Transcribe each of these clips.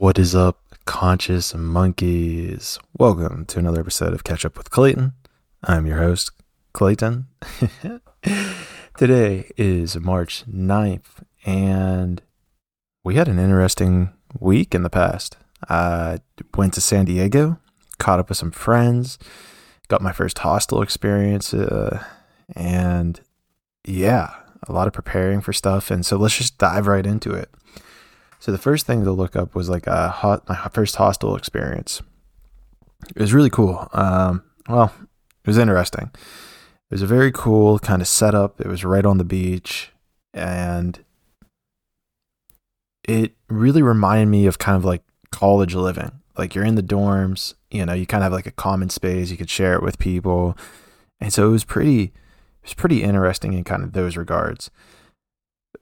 What is up, conscious monkeys? Welcome to another episode of Catch Up with Clayton. I'm your host, Clayton. Today is March 9th, and we had an interesting week in the past. I went to San Diego, caught up with some friends, got my first hostel experience, uh, and yeah, a lot of preparing for stuff. And so let's just dive right into it. So the first thing to look up was like a hot, my first hostel experience. It was really cool. Um, well, it was interesting. It was a very cool kind of setup. It was right on the beach, and it really reminded me of kind of like college living. Like you're in the dorms, you know, you kind of have like a common space. You could share it with people, and so it was pretty. It was pretty interesting in kind of those regards.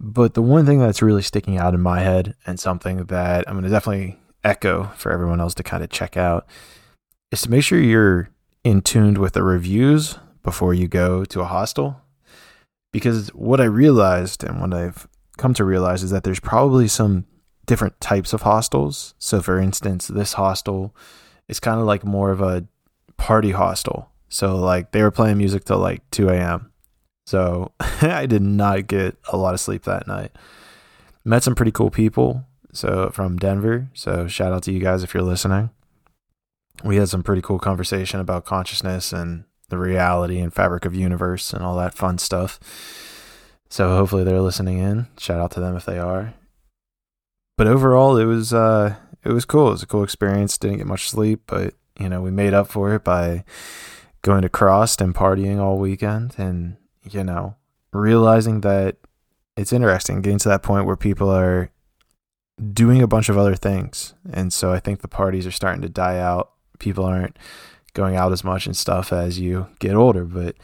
But the one thing that's really sticking out in my head and something that I'm going to definitely echo for everyone else to kind of check out is to make sure you're in tuned with the reviews before you go to a hostel. Because what I realized and what I've come to realize is that there's probably some different types of hostels. So, for instance, this hostel is kind of like more of a party hostel. So, like, they were playing music till like 2 a.m. So I did not get a lot of sleep that night. Met some pretty cool people. So from Denver. So shout out to you guys if you're listening. We had some pretty cool conversation about consciousness and the reality and fabric of universe and all that fun stuff. So hopefully they're listening in. Shout out to them if they are. But overall it was uh it was cool. It was a cool experience. Didn't get much sleep, but you know, we made up for it by going to CRSSD and partying all weekend and you know, realizing that it's interesting getting to that point where people are doing a bunch of other things. And so I think the parties are starting to die out. People aren't going out as much and stuff as you get older, but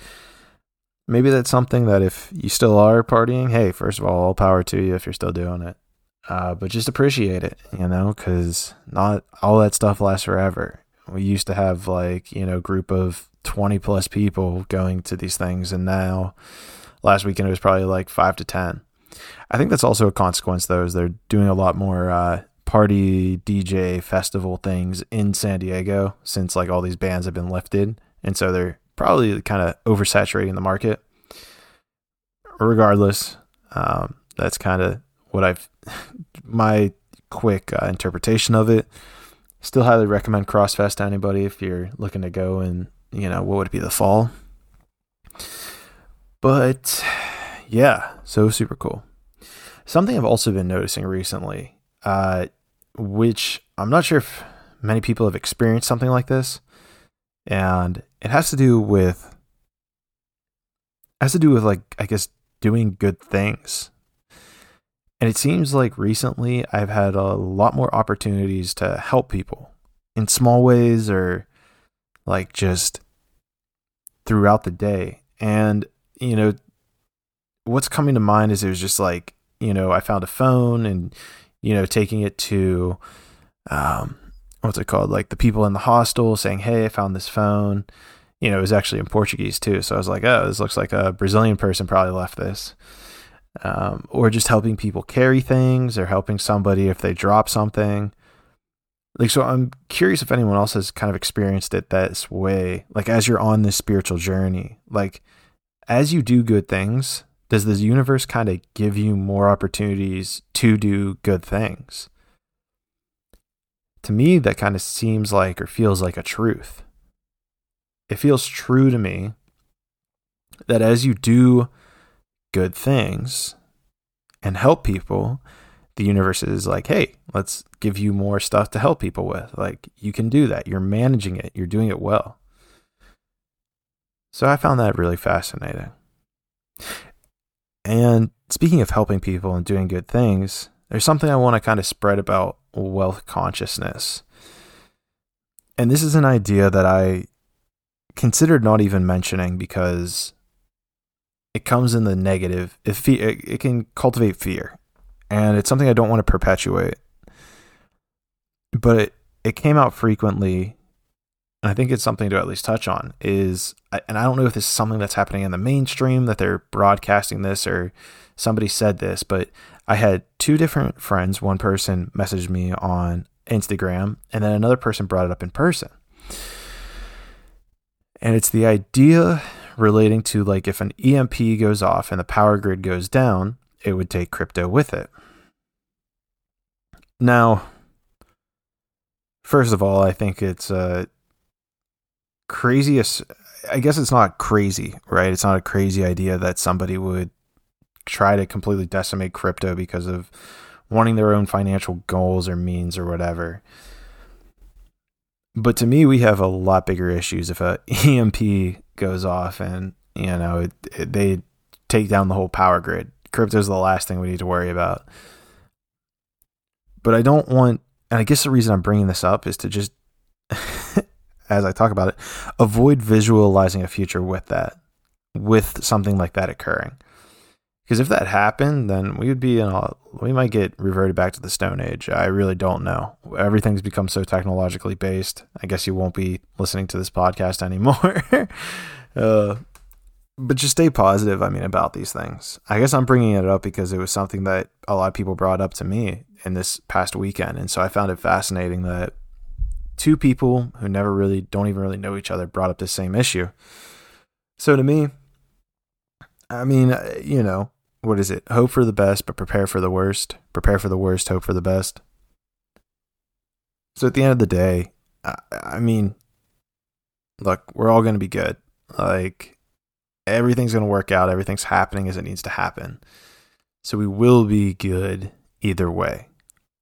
maybe that's something that if you still are partying, hey, first of all, all power to you if you're still doing it. Uh, but just appreciate it, you know, because not all that stuff lasts forever. We used to have like, you know, group of 20 plus people going to these things and now last weekend it was probably like 5 to 10 i think that's also a consequence though is they're doing a lot more uh, party dj festival things in san diego since like all these bans have been lifted and so they're probably kind of oversaturating the market. Regardless um, that's kind of what i've my quick uh, interpretation of it. Still highly recommend CRSSD Fest to anybody if you're looking to go and you know, what would it be, the fall? But yeah, so super cool. Something I've also been noticing recently, uh, which I'm not sure if many people have experienced something like this, and it has to do with has to do with like I guess doing good things. And it seems like recently I've had a lot more opportunities to help people in small ways or like just throughout the day. And, you know, what's coming to mind is it was just like, you know, I found a phone and, you know, taking it to, um, what's it called? Like the people in the hostel saying, Hey, I found this phone. You know, it was actually in Portuguese too. So I was like, Oh, this looks like a Brazilian person probably left this. Um, or just helping people carry things or helping somebody if they drop something. Like, so I'm curious if anyone else has kind of experienced it this way. Like, as you're on this spiritual journey, like, as you do good things, does the universe kind of give you more opportunities to do good things? To me, that kind of seems like or feels like a truth. It feels true to me that as you do good things and help people, the universe is like, hey, let's give you more stuff to help people with. Like, you can do that. You're managing it, you're doing it well. So I found that really fascinating. And speaking of helping people and doing good things, there's something I want to kind of spread about wealth consciousness. And this is an idea that I considered not even mentioning because it comes in the negative. It, it can cultivate fear and it's something I don't want to perpetuate. But it, it came out frequently, and I think it's something to at least touch on. Is and I don't know if this is something that's happening in the mainstream that they're broadcasting this or somebody said this, but I had two different friends. One person messaged me on Instagram, and then another person brought it up in person. And it's the idea relating to like if an EMP goes off and the power grid goes down, it would take crypto with it. Now, first of all, I think it's uh, craziest. I guess it's not crazy, right? It's not a crazy idea that somebody would try to completely decimate crypto because of wanting their own financial goals or means or whatever. But to me, we have a lot bigger issues if a EMP goes off and you know it, it, they take down the whole power grid. Crypto is the last thing we need to worry about. But I don't want, and I guess the reason I'm bringing this up is to just, as I talk about it, avoid visualizing a future with that, with something like that occurring. Because if that happened, then we would be in a, we might get reverted back to the Stone Age. I really don't know. Everything's become so technologically based. I guess you won't be listening to this podcast anymore. uh, but just stay positive. I mean, about these things. I guess I'm bringing it up because it was something that a lot of people brought up to me in this past weekend, and so I found it fascinating that two people who never really don't even really know each other brought up the same issue. So to me, I mean, uh, you know, what is it? Hope for the best, but prepare for the worst. Prepare for the worst, hope for the best. So at the end of the day, I, I mean, look, we're all going to be good. Like, everything's going to work out. Everything's happening as it needs to happen. So we will be good either way.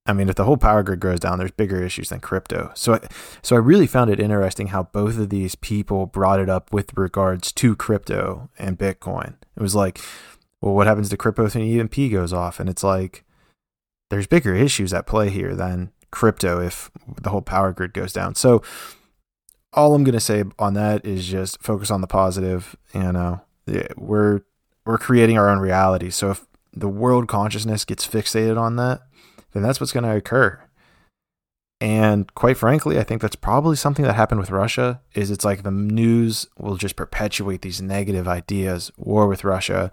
I mean, if the whole power grid goes down, there's bigger issues than crypto. So, I, so I really found it interesting how both of these people brought it up with regards to crypto and Bitcoin. It was like, well, what happens to crypto an EMP goes off? And it's like, there's bigger issues at play here than crypto if the whole power grid goes down. So, all I'm to say on that is just focus on the positive. You know, we're we're creating our own reality. So if the world consciousness gets fixated on that, then that's what's going to occur. And quite frankly, I think that's probably something that happened with Russia is it's like the news will just perpetuate these negative ideas, war with Russia,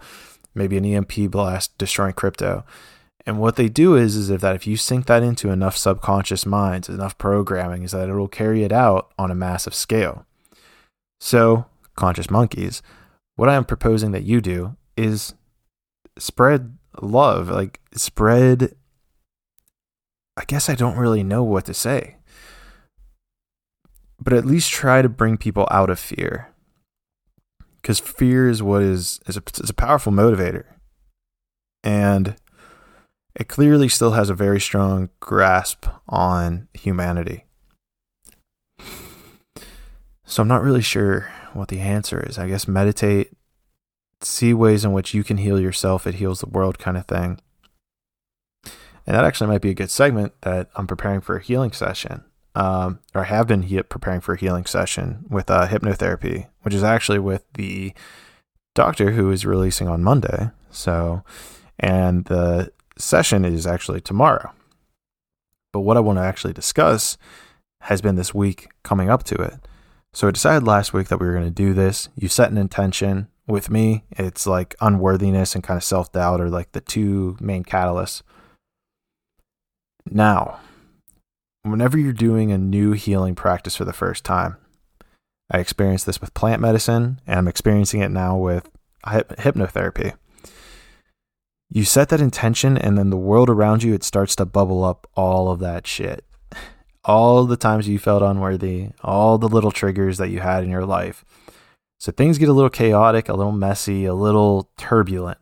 maybe an EMP blast destroying crypto. And what they do is is if that if you sink that into enough subconscious minds, enough programming, is that it'll carry it out on a massive scale. So, conscious monkeys, what I am proposing that you do is spread love, like spread I guess I don't really know what to say. But at least try to bring people out of fear. Because fear is what is, is a, a powerful motivator. And it clearly still has a very strong grasp on humanity. So I'm not really sure what the answer is. I guess meditate, see ways in which you can heal yourself, it heals the world kind of thing. And that actually might be a good segment that I'm preparing for a healing session, um, or I have been he- preparing for a healing session with uh, hypnotherapy, which is actually with the doctor who is releasing on Monday. So, and the session is actually tomorrow. But what I want to actually discuss has been this week coming up to it. So I decided last week that we were going to do this. You set an intention with me. It's like unworthiness and kind of self doubt are like the two main catalysts. Now, whenever you're doing a new healing practice for the first time, I experienced this with plant medicine and I'm experiencing it now with hypnotherapy. You set that intention and then the world around you it starts to bubble up all of that shit. All the times you felt unworthy all the little triggers that you had in your life. So things get a little chaotic a little messy a little turbulent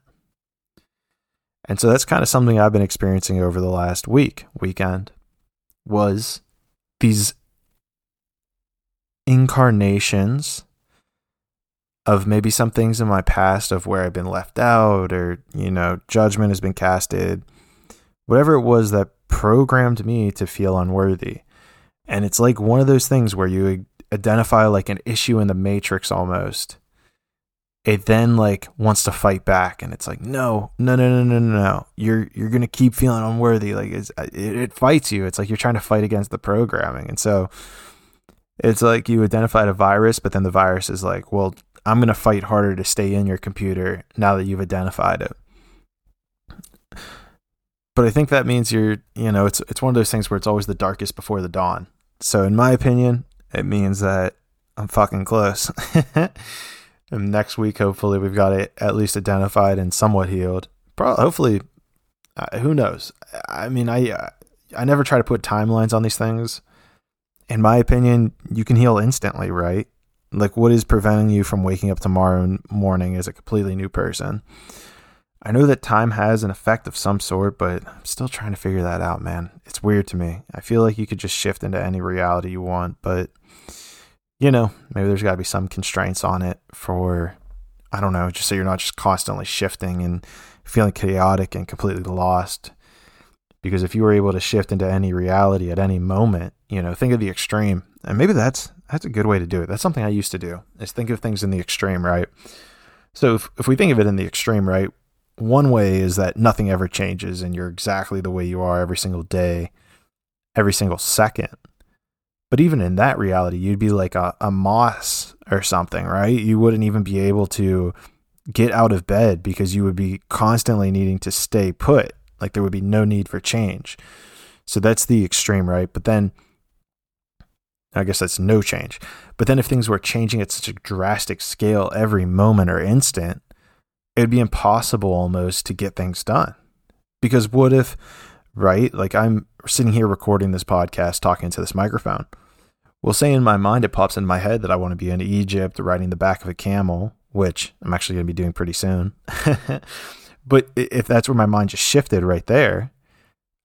and so that's kind of something i've been experiencing over the last week weekend was these incarnations of maybe some things in my past of where I've been left out or, you know, judgment has been casted, whatever it was that programmed me to feel unworthy. And it's like one of those things where you identify like an issue in the matrix almost. It then like wants to fight back and it's like, no, no, no, no, no, no, no. You're, you're to keep feeling unworthy. Like it's, uh, it, it fights you. It's like you're trying to fight against the programming. And so it's like you identified a virus, but then the virus is like, well, I'm to fight harder to stay in your computer now that you've identified it. but I think that means you're, you know, it's it's one of those things where it's always the darkest before the dawn. So in my opinion, it means that I'm fucking close. and next week, hopefully, we've got it at least identified and somewhat healed. Probably, hopefully, uh, who knows? I mean, I I never try to put timelines on these things. In my opinion, you can heal instantly, right? Like, what is preventing you from waking up tomorrow morning as a completely new person? I know that time has an effect of some sort, but I'm still trying to figure that out, man. It's weird to me. I feel like you could just shift into any reality you want, but you know, maybe there's got to be some constraints on it for I don't know, just so you're not just constantly shifting and feeling chaotic and completely lost. Because if you were able to shift into any reality at any moment, you know, think of the extreme. And maybe that's that's a good way to do it. That's something I used to do. Is think of things in the extreme, right? So if, if we think of it in the extreme, right, one way is that nothing ever changes and you're exactly the way you are every single day, every single second. But even in that reality, you'd be like a, a moss or something, right? You wouldn't even be able to get out of bed because you would be constantly needing to stay put. Like there would be no need for change. So that's the extreme, right? But then I guess that's no change. But then if things were changing at such a drastic scale every moment or instant, it would be impossible almost to get things done. Because what if, right? Like I'm sitting here recording this podcast, talking to this microphone. Well, say in my mind, it pops in my head that I want to be in Egypt riding the back of a camel, which I'm actually going to be doing pretty soon. but if that's where my mind just shifted right there,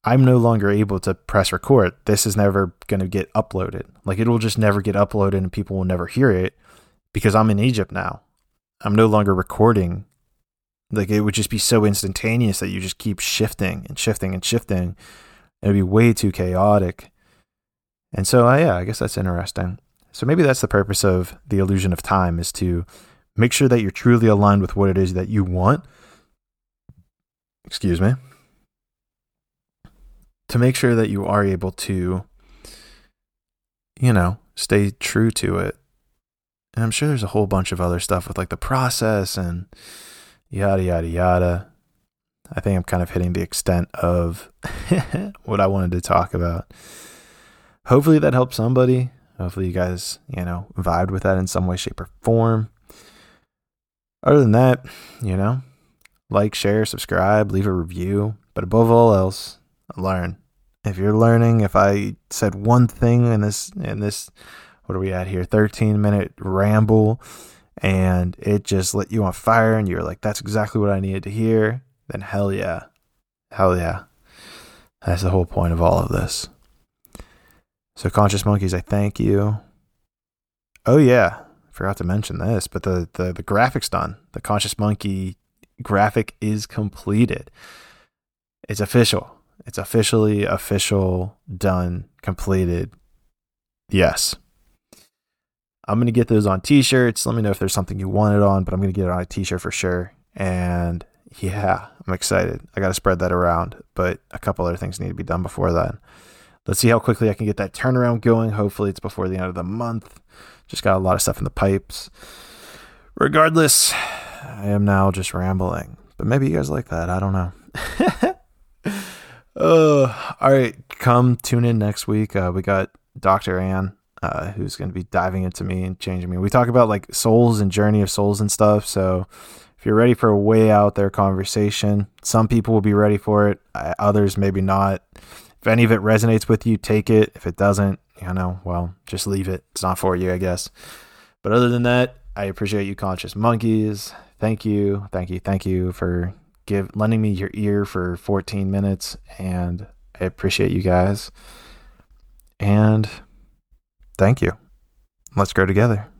I'm no longer able to press record. This is never going to get uploaded. Like it will just never get uploaded and people will never hear it because I'm in Egypt now. I'm no longer recording like it would just be so instantaneous that you just keep shifting and shifting and shifting. It'd be way too chaotic. And so, uh, yeah, I guess that's interesting. So maybe that's the purpose of the illusion of time is to make sure that you're truly aligned with what it is that you want. Excuse me. To make sure that you are able to, you know, stay true to it. And I'm sure there's a whole bunch of other stuff with like the process and yada, yada, yada. I think I'm kind of hitting the extent of what I wanted to talk about. Hopefully that helped somebody. Hopefully you guys, you know, vibed with that in some way, shape, or form. Other than that, you know, like, share, subscribe, leave a review. But above all else, learn. If you're learning, if I said one thing in this in this what are we at here? 13 minute ramble and it just lit you on fire and you're like, that's exactly what I needed to hear, then hell yeah. Hell yeah. That's the whole point of all of this. So, Conscious Monkeys, I thank you. Oh, yeah. Forgot to mention this, but the, the, the graphics done. The Conscious Monkey graphic is completed. It's official. It's officially official, done, completed. Yes. I'm going to get those on t-shirts. Let me know if there's something you want it on, but I'm going to get it on a t-shirt for sure. And yeah, I'm excited. I got to spread that around, but a couple other things need to be done before then. Let's see how quickly I can get that turnaround going. Hopefully it's before the end of the month. Just got a lot of stuff in the pipes. Regardless, I am now just rambling, but maybe you guys like that. I don't know. uh, all right, come tune in next week. Uh, we got Dr. Ann uh, who's going to be diving into me and changing me. We talk about like souls and journey of souls and stuff. So if you're ready for a way out there conversation, some people will be ready for it, others maybe not. If any of it resonates with you, take it. If it doesn't, you know, well, just leave it. It's not for you, I guess. But other than that, I appreciate you, conscious monkeys. Thank you, thank you, thank you for give lending me your ear for 14 minutes, and I appreciate you guys. And Thank you. Let's grow together.